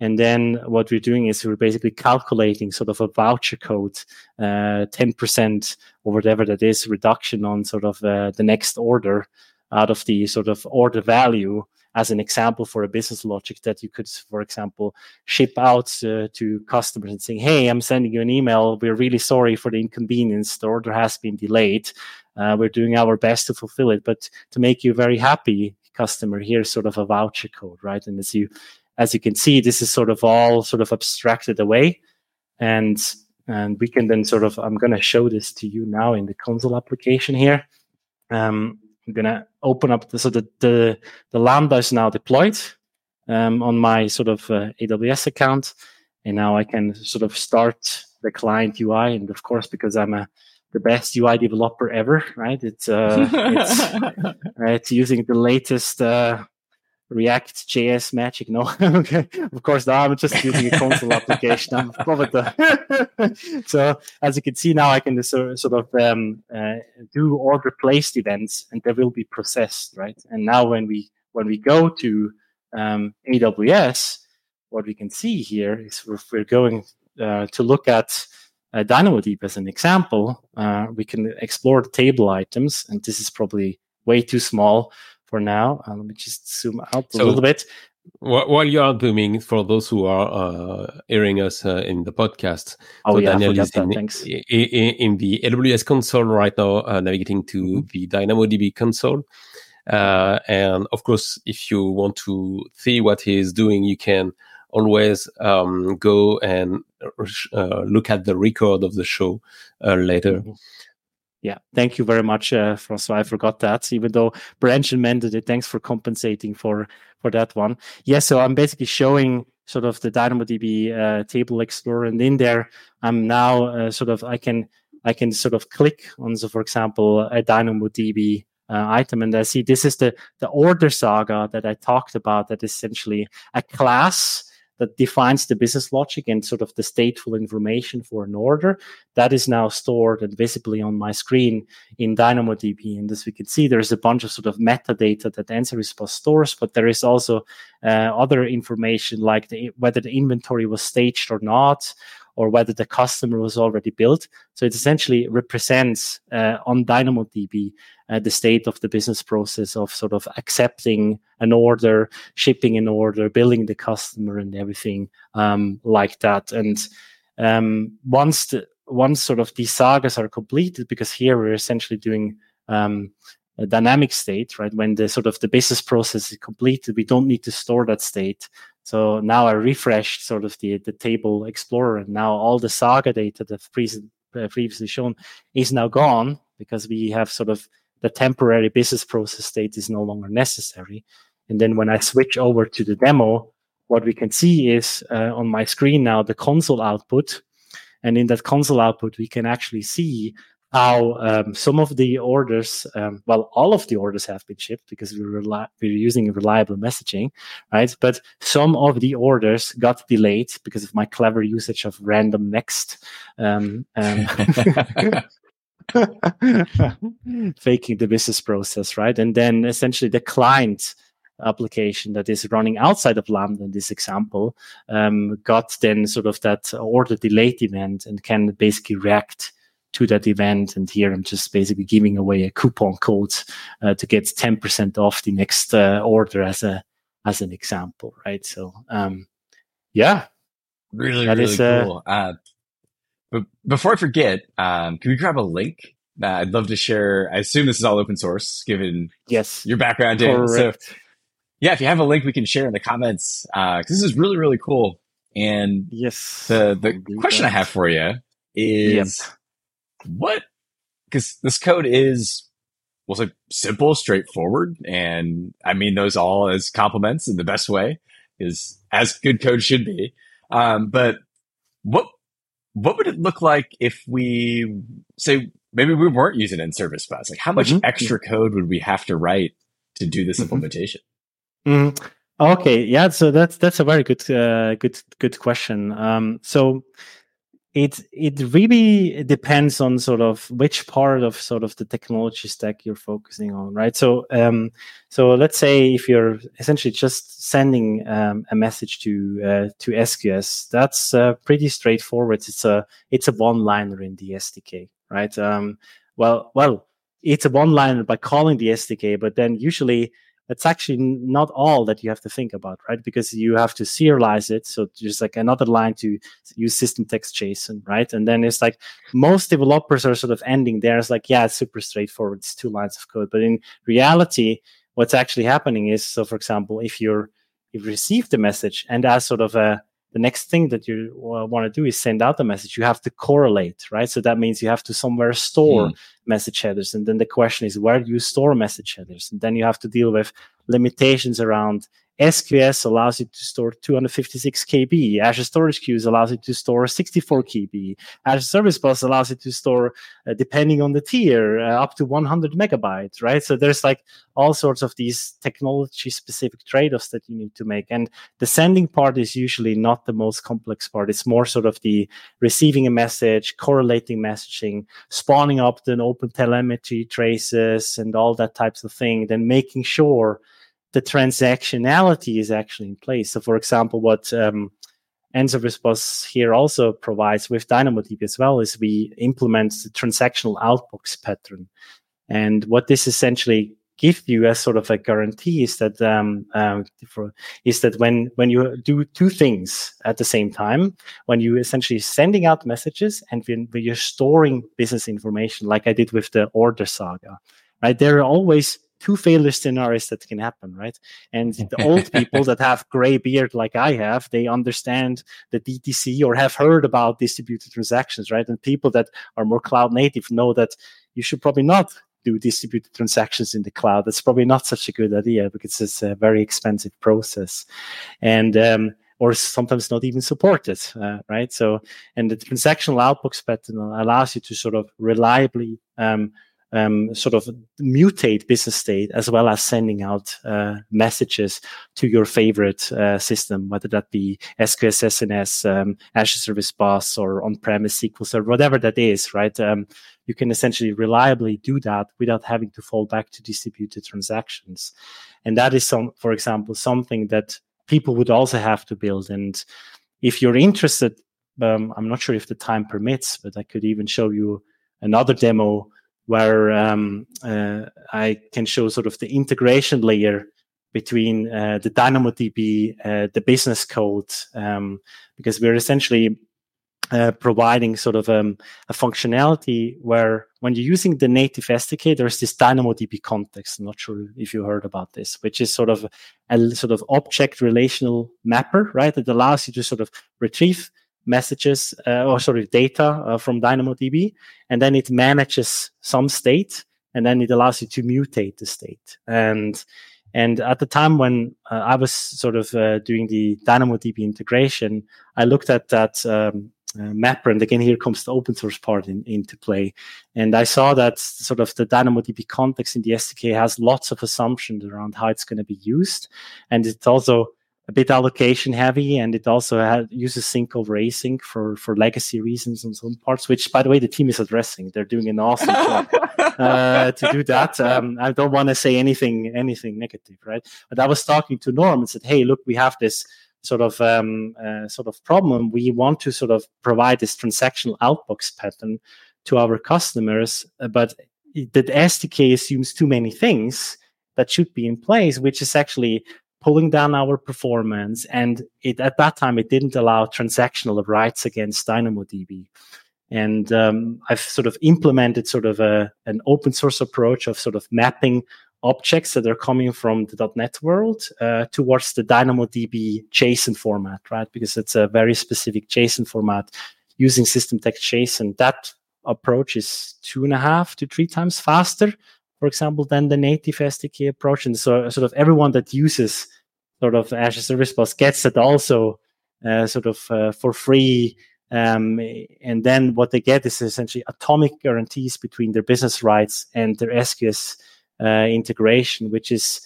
and then what we're doing is we're basically calculating sort of a voucher code, uh, 10% or whatever that is, reduction on sort of uh, the next order out of the sort of order value as an example for a business logic that you could, for example, ship out uh, to customers and saying, Hey, I'm sending you an email. We're really sorry for the inconvenience. The order has been delayed. Uh, we're doing our best to fulfill it, but to make you very happy, customer, here's sort of a voucher code, right? And as you as you can see, this is sort of all sort of abstracted away. And, and we can then sort of, I'm going to show this to you now in the console application here. Um, I'm going to open up the, so the, the, the Lambda is now deployed um, on my sort of uh, AWS account. And now I can sort of start the client UI. And of course, because I'm a, the best UI developer ever, right? It's, uh, it's, it's using the latest, uh, React JS magic. No, okay. Of course, now I'm just using a console application. I'm the so as you can see now, I can sort of um, uh, do order placed events, and they will be processed, right? And now when we when we go to um, AWS, what we can see here is if we're going uh, to look at uh, DynamoDB as an example, uh, we can explore the table items, and this is probably way too small for now. Uh, let me just zoom out a so, little bit. While you are booming, for those who are uh, hearing us uh, in the podcast, oh so yeah, Daniel is in, Thanks. In, in, the AWS console right now, uh, navigating to mm-hmm. the DynamoDB console. Uh, and of course, if you want to see what he is doing, you can always um, go and uh, look at the record of the show uh, later. Yeah, thank you very much, uh, Francois. I forgot that, even though Branch amended it. Thanks for compensating for for that one. Yeah, so I'm basically showing sort of the DynamoDB uh, table explorer, and in there, I'm now uh, sort of I can I can sort of click on, so for example, a DynamoDB uh, item, and I see this is the the order saga that I talked about. That is essentially a class that defines the business logic and sort of the stateful information for an order. That is now stored and visibly on my screen in DynamoDB. And as we can see, there's a bunch of sort of metadata that Answer stores, but there is also uh, other information like the, whether the inventory was staged or not, or whether the customer was already built. So it essentially represents uh, on DynamoDB uh, the state of the business process of sort of accepting an order, shipping an order, billing the customer, and everything um, like that. And um, once the once sort of these sagas are completed, because here we're essentially doing um, a dynamic state, right? When the sort of the business process is completed, we don't need to store that state. So now I refreshed sort of the, the table explorer and now all the saga data that uh, previously shown is now gone because we have sort of the temporary business process state is no longer necessary. And then when I switch over to the demo, what we can see is uh, on my screen now the console output. And in that console output, we can actually see how um, some of the orders, um, well, all of the orders have been shipped because we we're using reliable messaging, right? But some of the orders got delayed because of my clever usage of random next. Um, um faking the business process, right? And then essentially the client application that is running outside of Lambda in this example um, got then sort of that order delayed event and can basically react to that event. And here I'm just basically giving away a coupon code uh, to get 10% off the next uh, order as a as an example, right? So um, yeah, really, really is, uh, cool. Uh, but before I forget, um, can we grab a link? I'd love to share. I assume this is all open source, given yes your background, Dan. So yeah, if you have a link, we can share in the comments because uh, this is really, really cool. And yes, the the question that. I have for you is. Yep what? Because this code is well, like simple, straightforward, and I mean those all as compliments in the best way is as good code should be. Um, but what what would it look like if we say maybe we weren't using NServiceBus? Like how much mm-hmm. extra code would we have to write to do this mm-hmm. implementation? Mm-hmm. Okay, yeah, so that's that's a very good uh, good good question. Um, so it it really depends on sort of which part of sort of the technology stack you're focusing on right? So um so let's say if you're essentially just sending um, a message to uh, to sqs that's uh, pretty straightforward. It's a it's a one liner in the sdk right? Um well well it's a one liner by calling the sdk but then usually that's actually not all that you have to think about, right? Because you have to serialize it. So there's like another line to use system text JSON, right? And then it's like most developers are sort of ending there. It's like, yeah, it's super straightforward. It's two lines of code. But in reality, what's actually happening is, so for example, if you're, if you receive the message and as sort of a, the next thing that you want to do is send out the message. You have to correlate, right? So that means you have to somewhere store mm. message headers. And then the question is, where do you store message headers? And then you have to deal with limitations around SQS allows you to store 256 KB. Azure Storage Queues allows you to store 64 KB. Azure Service Bus allows you to store, uh, depending on the tier, uh, up to 100 megabytes, right? So there's like all sorts of these technology specific trade offs that you need to make. And the sending part is usually not the most complex part. It's more sort of the receiving a message, correlating messaging, spawning up the open telemetry traces and all that types of thing, then making sure the transactionality is actually in place. So, for example, what um, NServiceBus here also provides with DynamoDB as well is we implement the transactional outbox pattern. And what this essentially gives you as sort of a guarantee is that um, um, for, is that when when you do two things at the same time, when you essentially sending out messages and when, when you're storing business information, like I did with the order saga, right? There are always two failure scenarios that can happen, right? And the old people that have gray beard like I have, they understand the DTC or have heard about distributed transactions, right? And people that are more cloud native know that you should probably not do distributed transactions in the cloud. That's probably not such a good idea because it's a very expensive process. And, um, or sometimes not even supported, uh, right? So, and the transactional outbox pattern allows you to sort of reliably um, um, sort of mutate business state as well as sending out uh, messages to your favorite uh, system, whether that be SQS, SNS, um, Azure Service Bus, or on-premise SQL Server, whatever that is, right? Um, you can essentially reliably do that without having to fall back to distributed transactions. And that is some, for example, something that people would also have to build. And if you're interested, um, I'm not sure if the time permits, but I could even show you another demo where um, uh, I can show sort of the integration layer between uh, the DynamoDB, uh, the business code, um, because we're essentially uh, providing sort of um, a functionality where when you're using the native SDK, there's this DynamoDB context. I'm not sure if you heard about this, which is sort of a sort of object relational mapper, right? That allows you to sort of retrieve messages uh, or sorry data uh, from DynamoDB, and then it manages some state, and then it allows you to mutate the state. And and at the time when uh, I was sort of uh, doing the DynamoDB integration, I looked at that um, uh, mapper, and again here comes the open source part in, into play. And I saw that sort of the DynamoDB context in the SDK has lots of assumptions around how it's going to be used, and it also a bit allocation heavy, and it also has, uses sync over async for for legacy reasons on some parts. Which, by the way, the team is addressing. They're doing an awesome job uh, to do that. Um, I don't want to say anything anything negative, right? But I was talking to Norm and said, "Hey, look, we have this." sort of um, uh, sort of problem we want to sort of provide this transactional outbox pattern to our customers uh, but the sdk assumes too many things that should be in place which is actually pulling down our performance. And it, at that time, it didn't allow transactional writes against DynamoDB. And um, I've sort of implemented sort of a, an open source approach of sort of mapping objects that are coming from the .NET world uh, towards the DynamoDB JSON format, right? Because it's a very specific JSON format using system text JSON. That approach is two and a half to three times faster for example, than the native SDK approach. And so sort of everyone that uses sort of Azure Service Bus gets it also uh, sort of uh, for free. Um, and then what they get is essentially atomic guarantees between their business writes and their SQS uh, integration, which is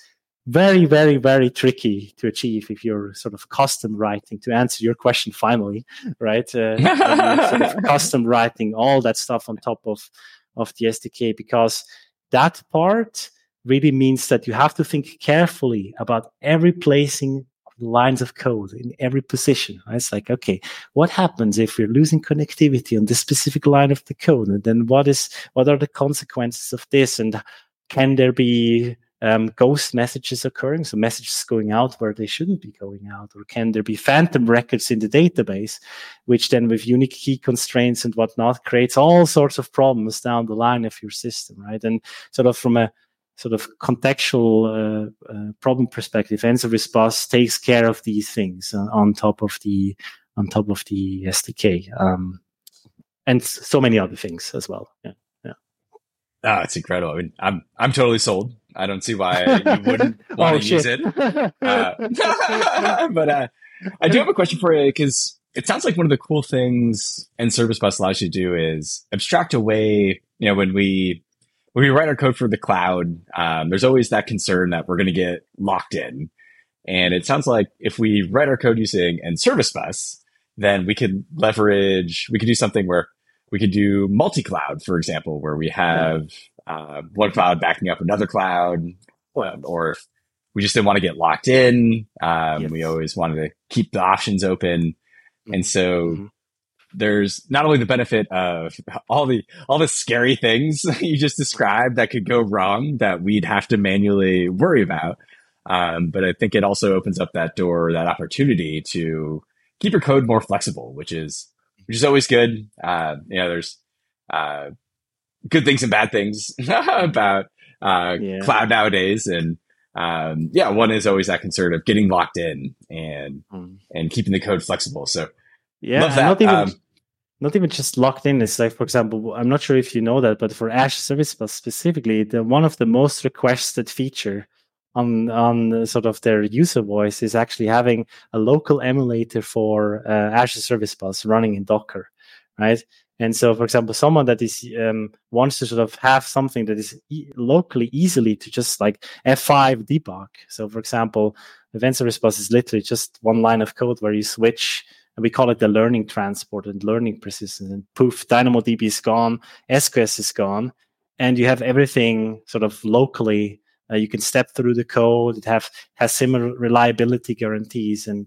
very, very, very tricky to achieve if you're sort of custom writing. To answer your question, finally, right? Uh, sort of custom writing all that stuff on top of of the SDK because that part really means that you have to think carefully about every placing of lines of code in every position. Right? It's like, okay, what happens if we're losing connectivity on this specific line of the code? And then what is what are the consequences of this? And can there be um, ghost messages occurring, so messages going out where they shouldn't be going out, or can there be phantom records in the database, which then with unique key constraints and whatnot creates all sorts of problems down the line of your system, right? And sort of from a sort of contextual uh, uh, problem perspective, NServiceBus takes care of these things uh, on top of the on top of the SDK, um, and so many other things as well. Yeah. Oh, it's incredible. I mean, I'm I'm totally sold. I don't see why you wouldn't want oh, to use it. Uh, but uh, I do have a question for you because it sounds like one of the cool things NServiceBus allows you to do is abstract away. You know, when we when we write our code for the cloud, um, there's always that concern that we're going to get locked in. And it sounds like if we write our code using NServiceBus, then we could leverage. We could do something where we could do multi-cloud, for example, where we have uh, one cloud backing up another cloud, or if we just didn't want to get locked in. Um, yes. We always wanted to keep the options open. Mm-hmm. And so mm-hmm. there's not only the benefit of all the all the scary things you just described that could go wrong that we'd have to manually worry about, um, but I think it also opens up that door, that opportunity to keep your code more flexible, which is which is always good. Uh, you know, there's uh, good things and bad things about uh, yeah. cloud nowadays, and um, yeah, one is always that concern of getting locked in and mm. and keeping the code flexible. So yeah, not even um, not even just locked in. It's like, for example, I'm not sure if you know that, but for Azure Service Bus specifically, the one of the most requested feature on on sort of their user voice is actually having a local emulator for uh, Azure Service Bus running in Docker, right? And so, for example, someone that is um, wants to sort of have something that is e- locally easily to just like F5 debug. So, for example, Event Service Bus is literally just one line of code where you switch, and we call it the learning transport and learning persistence. And poof, DynamoDB is gone, SQS is gone, and you have everything sort of locally uh, you can step through the code. It have has similar reliability guarantees, and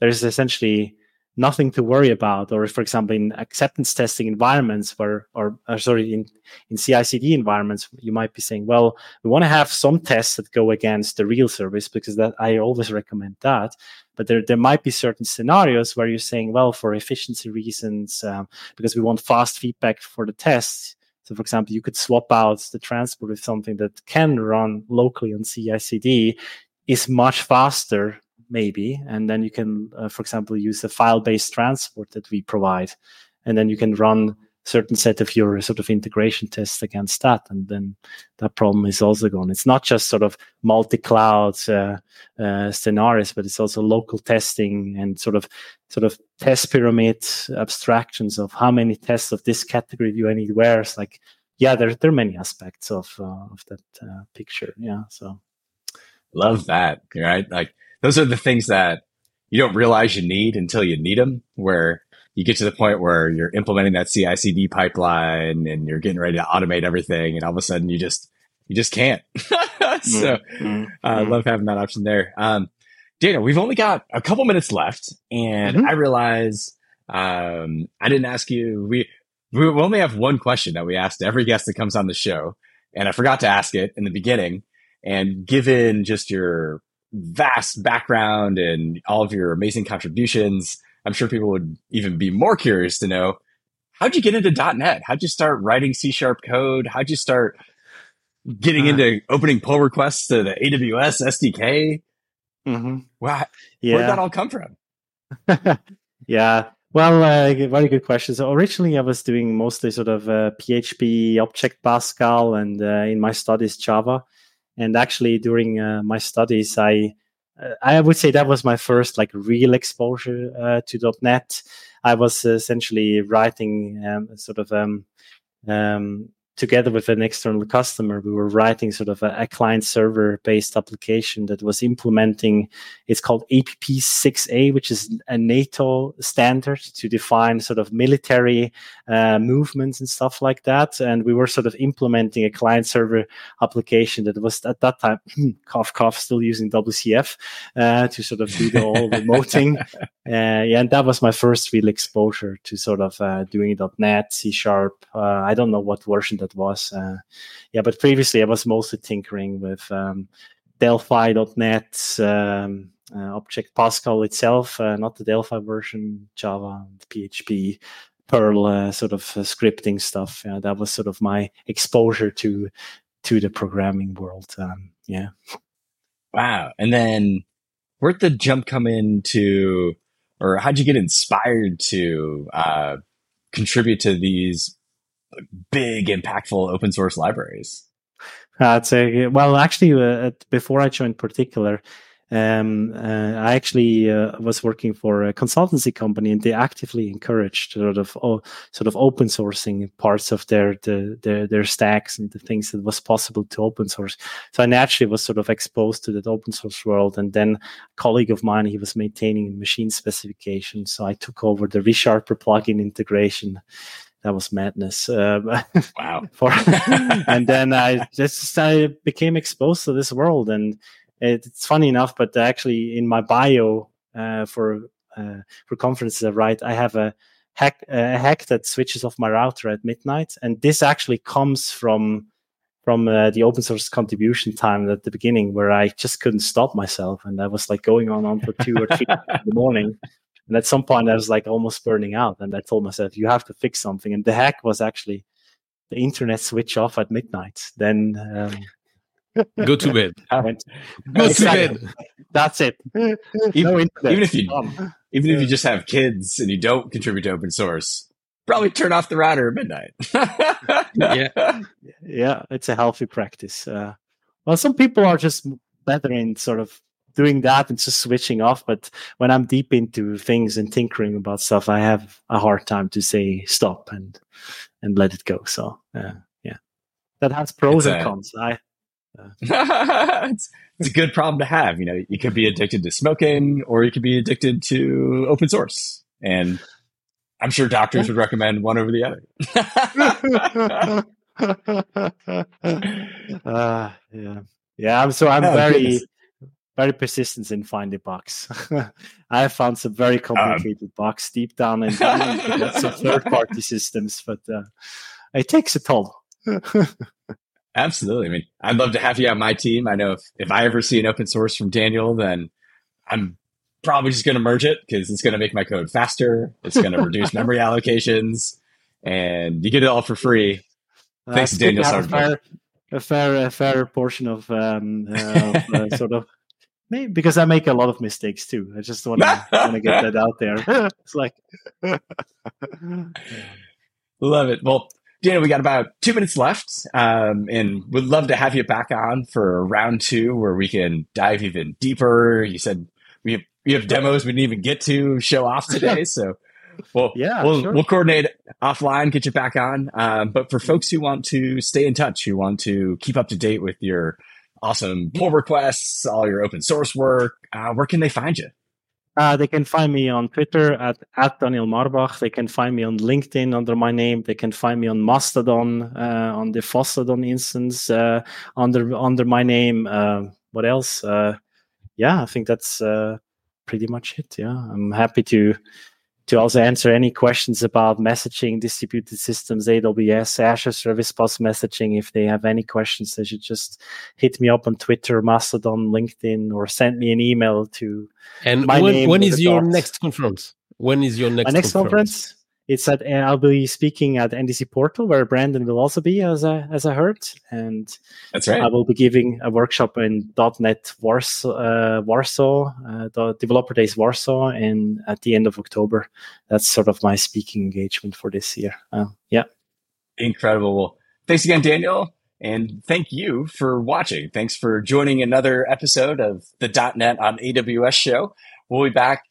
there's essentially nothing to worry about. Or, for example, in acceptance testing environments, where or, or sorry, in in CI/CD environments, you might be saying, well, we want to have some tests that go against the real service because that I always recommend that. But there there might be certain scenarios where you're saying, well, for efficiency reasons, um, because we want fast feedback for the tests so, for example, you could swap out the transport with something that can run locally on CI/CD, is much faster, maybe, and then you can, uh, for example, use a file-based transport that we provide, and then you can run certain set of your sort of integration tests against that, and then that problem is also gone. It's not just sort of multi-cloud uh, uh, scenarios, but it's also local testing and sort of sort of test pyramid abstractions of how many tests of this category do I need where. It's like, yeah, there there are many aspects of uh, of that uh, picture. Yeah, so love that. Right, like those are the things that you don't realize you need until you need them. Where you get to the point where you're implementing that CI/CD pipeline and you're getting ready to automate everything, and all of a sudden you just you just can't. so mm-hmm. I mm-hmm. love having that option there. Um, Dana, we've only got a couple minutes left, and mm-hmm. I realize um, I didn't ask you. We we only have one question that we asked every guest that comes on the show, and I forgot to ask it in the beginning. And given just your vast background and all of your amazing contributions, I'm sure people would even be more curious to know how'd you get into .NET? How'd you start writing C sharp code? How'd you start getting uh, into opening pull requests to the AWS SDK? Mm-hmm. Wow, yeah. where'd that all come from? yeah, well, uh, very good question. So originally, I was doing mostly sort of uh, PHP, Object Pascal, and uh, in my studies Java. And actually, during uh, my studies, I uh, I would say that was my first like real exposure uh, to .NET. I was essentially writing um, sort of um, um, together with an external customer, we were writing sort of a, a client server based application that was implementing, it's called APP6A, which is a NATO standard to define sort of military uh, movements and stuff like that. And we were sort of implementing a client server application that was at that time, cough, cough, still using WCF uh, to sort of do the whole remoting. Uh, yeah, and that was my first real exposure to sort of uh, doing .NET, C Sharp. Uh, I don't know what version that was. Uh, yeah, but previously I was mostly tinkering with um, Delphi.NET, um, uh, Object Pascal itself, uh, not the Delphi version, Java, PHP, Perl, sort of scripting stuff. Yeah, that was sort of my exposure to to the programming world. Um, yeah. Wow. And then where'd the jump come into, or how'd you get inspired to uh, contribute to these big, impactful open source libraries? I'd say, well, actually, uh, before I joined particular, um, uh, I actually uh, was working for a consultancy company, and they actively encouraged sort of oh, sort of open sourcing parts of their, the, their their stacks and the things that was possible to open source. So I naturally was sort of exposed to that open source world. And then a colleague of mine, he was maintaining Machine.Specifications, so I took over the ReSharper plugin integration that was madness. Uh, wow. for, and then I just I became exposed to this world, and it's funny enough, but actually in my bio uh, for uh, for conferences I write, I have a hack a hack that switches off my router at midnight, and this actually comes from from uh, the open source contribution time at the beginning where I just couldn't stop myself and I was like going on on for two or three in the morning. And at some point I was like almost burning out. And I told myself, you have to fix something. And the hack was actually the internet switch off at midnight. Then um, go to bed. went, Go to bed. that's it. Even, No internet. even if you Done. even if you just have kids and you don't contribute to open source, probably turn off the router at midnight. Yeah. yeah, it's a healthy practice. Uh, well, some people are just better in sort of doing that and just switching off. But when I'm deep into things and tinkering about stuff, I have a hard time to say stop and and let it go. So uh, yeah, that has pros It's and a- cons. I it's, it's a good problem to have. You know, you could be addicted to smoking or you could be addicted to open source. And I'm sure doctors would recommend one over the other. uh, yeah, yeah. I'm so I'm Oh, very goodness. Very persistent in finding bugs. I have found some very complicated bugs deep down in some third party systems, but uh, it takes a toll. Absolutely. I mean, I'd love to have you on my team. I know if, if I ever see an open source from Daniel, then I'm probably just going to merge it because it's going to make my code faster. It's going to reduce memory allocations and you get it all for free. Thanks, Uh, Daniel still have Sardberg. A fair, a fair, a fair portion of, um, uh, of, uh, sort of. Maybe because I make a lot of mistakes too. I just want to want to get that out there. it's like, Love it. Well, Daniel, we got about two minutes left, um, and would love to have you back on for round two, where we can dive even deeper. You said we have we have demos we didn't even get to show off today, so well, Yeah, we'll sure. we'll coordinate offline, get you back on. Um, but for folks who want to stay in touch, who want to keep up to date with your awesome pull requests, all your open source work, uh, where can they find you? Uh, they can find me on Twitter at, at Daniel Marbach. They can find me on LinkedIn under my name. They can find me on Mastodon, uh, on the Fosstodon instance, uh, under, under my name. Uh, what else? Uh, yeah, I think that's, uh, pretty much it. Yeah. I'm happy to, to also answer any questions about messaging, distributed systems, AWS, Azure Service Bus messaging. If they have any questions, they should just hit me up on Twitter, Mastodon, LinkedIn, or send me an email to And when, when is your dot. next conference? When is your next my next conference? It's at uh, I'll be speaking at NDC Porto, where Brandon will also be, as I as I heard, and That's right. I will be giving a workshop in .NET Warsaw, uh, Warsaw uh, the Developer Days Warsaw, and at the end of October. That's sort of my speaking engagement for this year. Uh, yeah, Incredible. Well, thanks again, Daniel. And thank you for watching. Thanks for joining another episode of the .NET on AWS show. We'll be back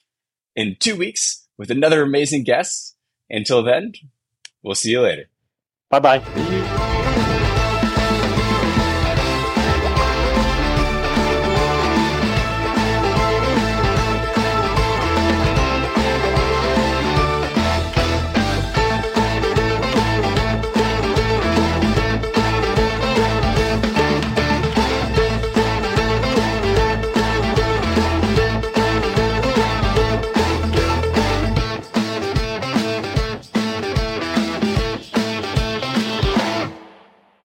in two weeks with another amazing guest. Until then, we'll see you later. bye bye.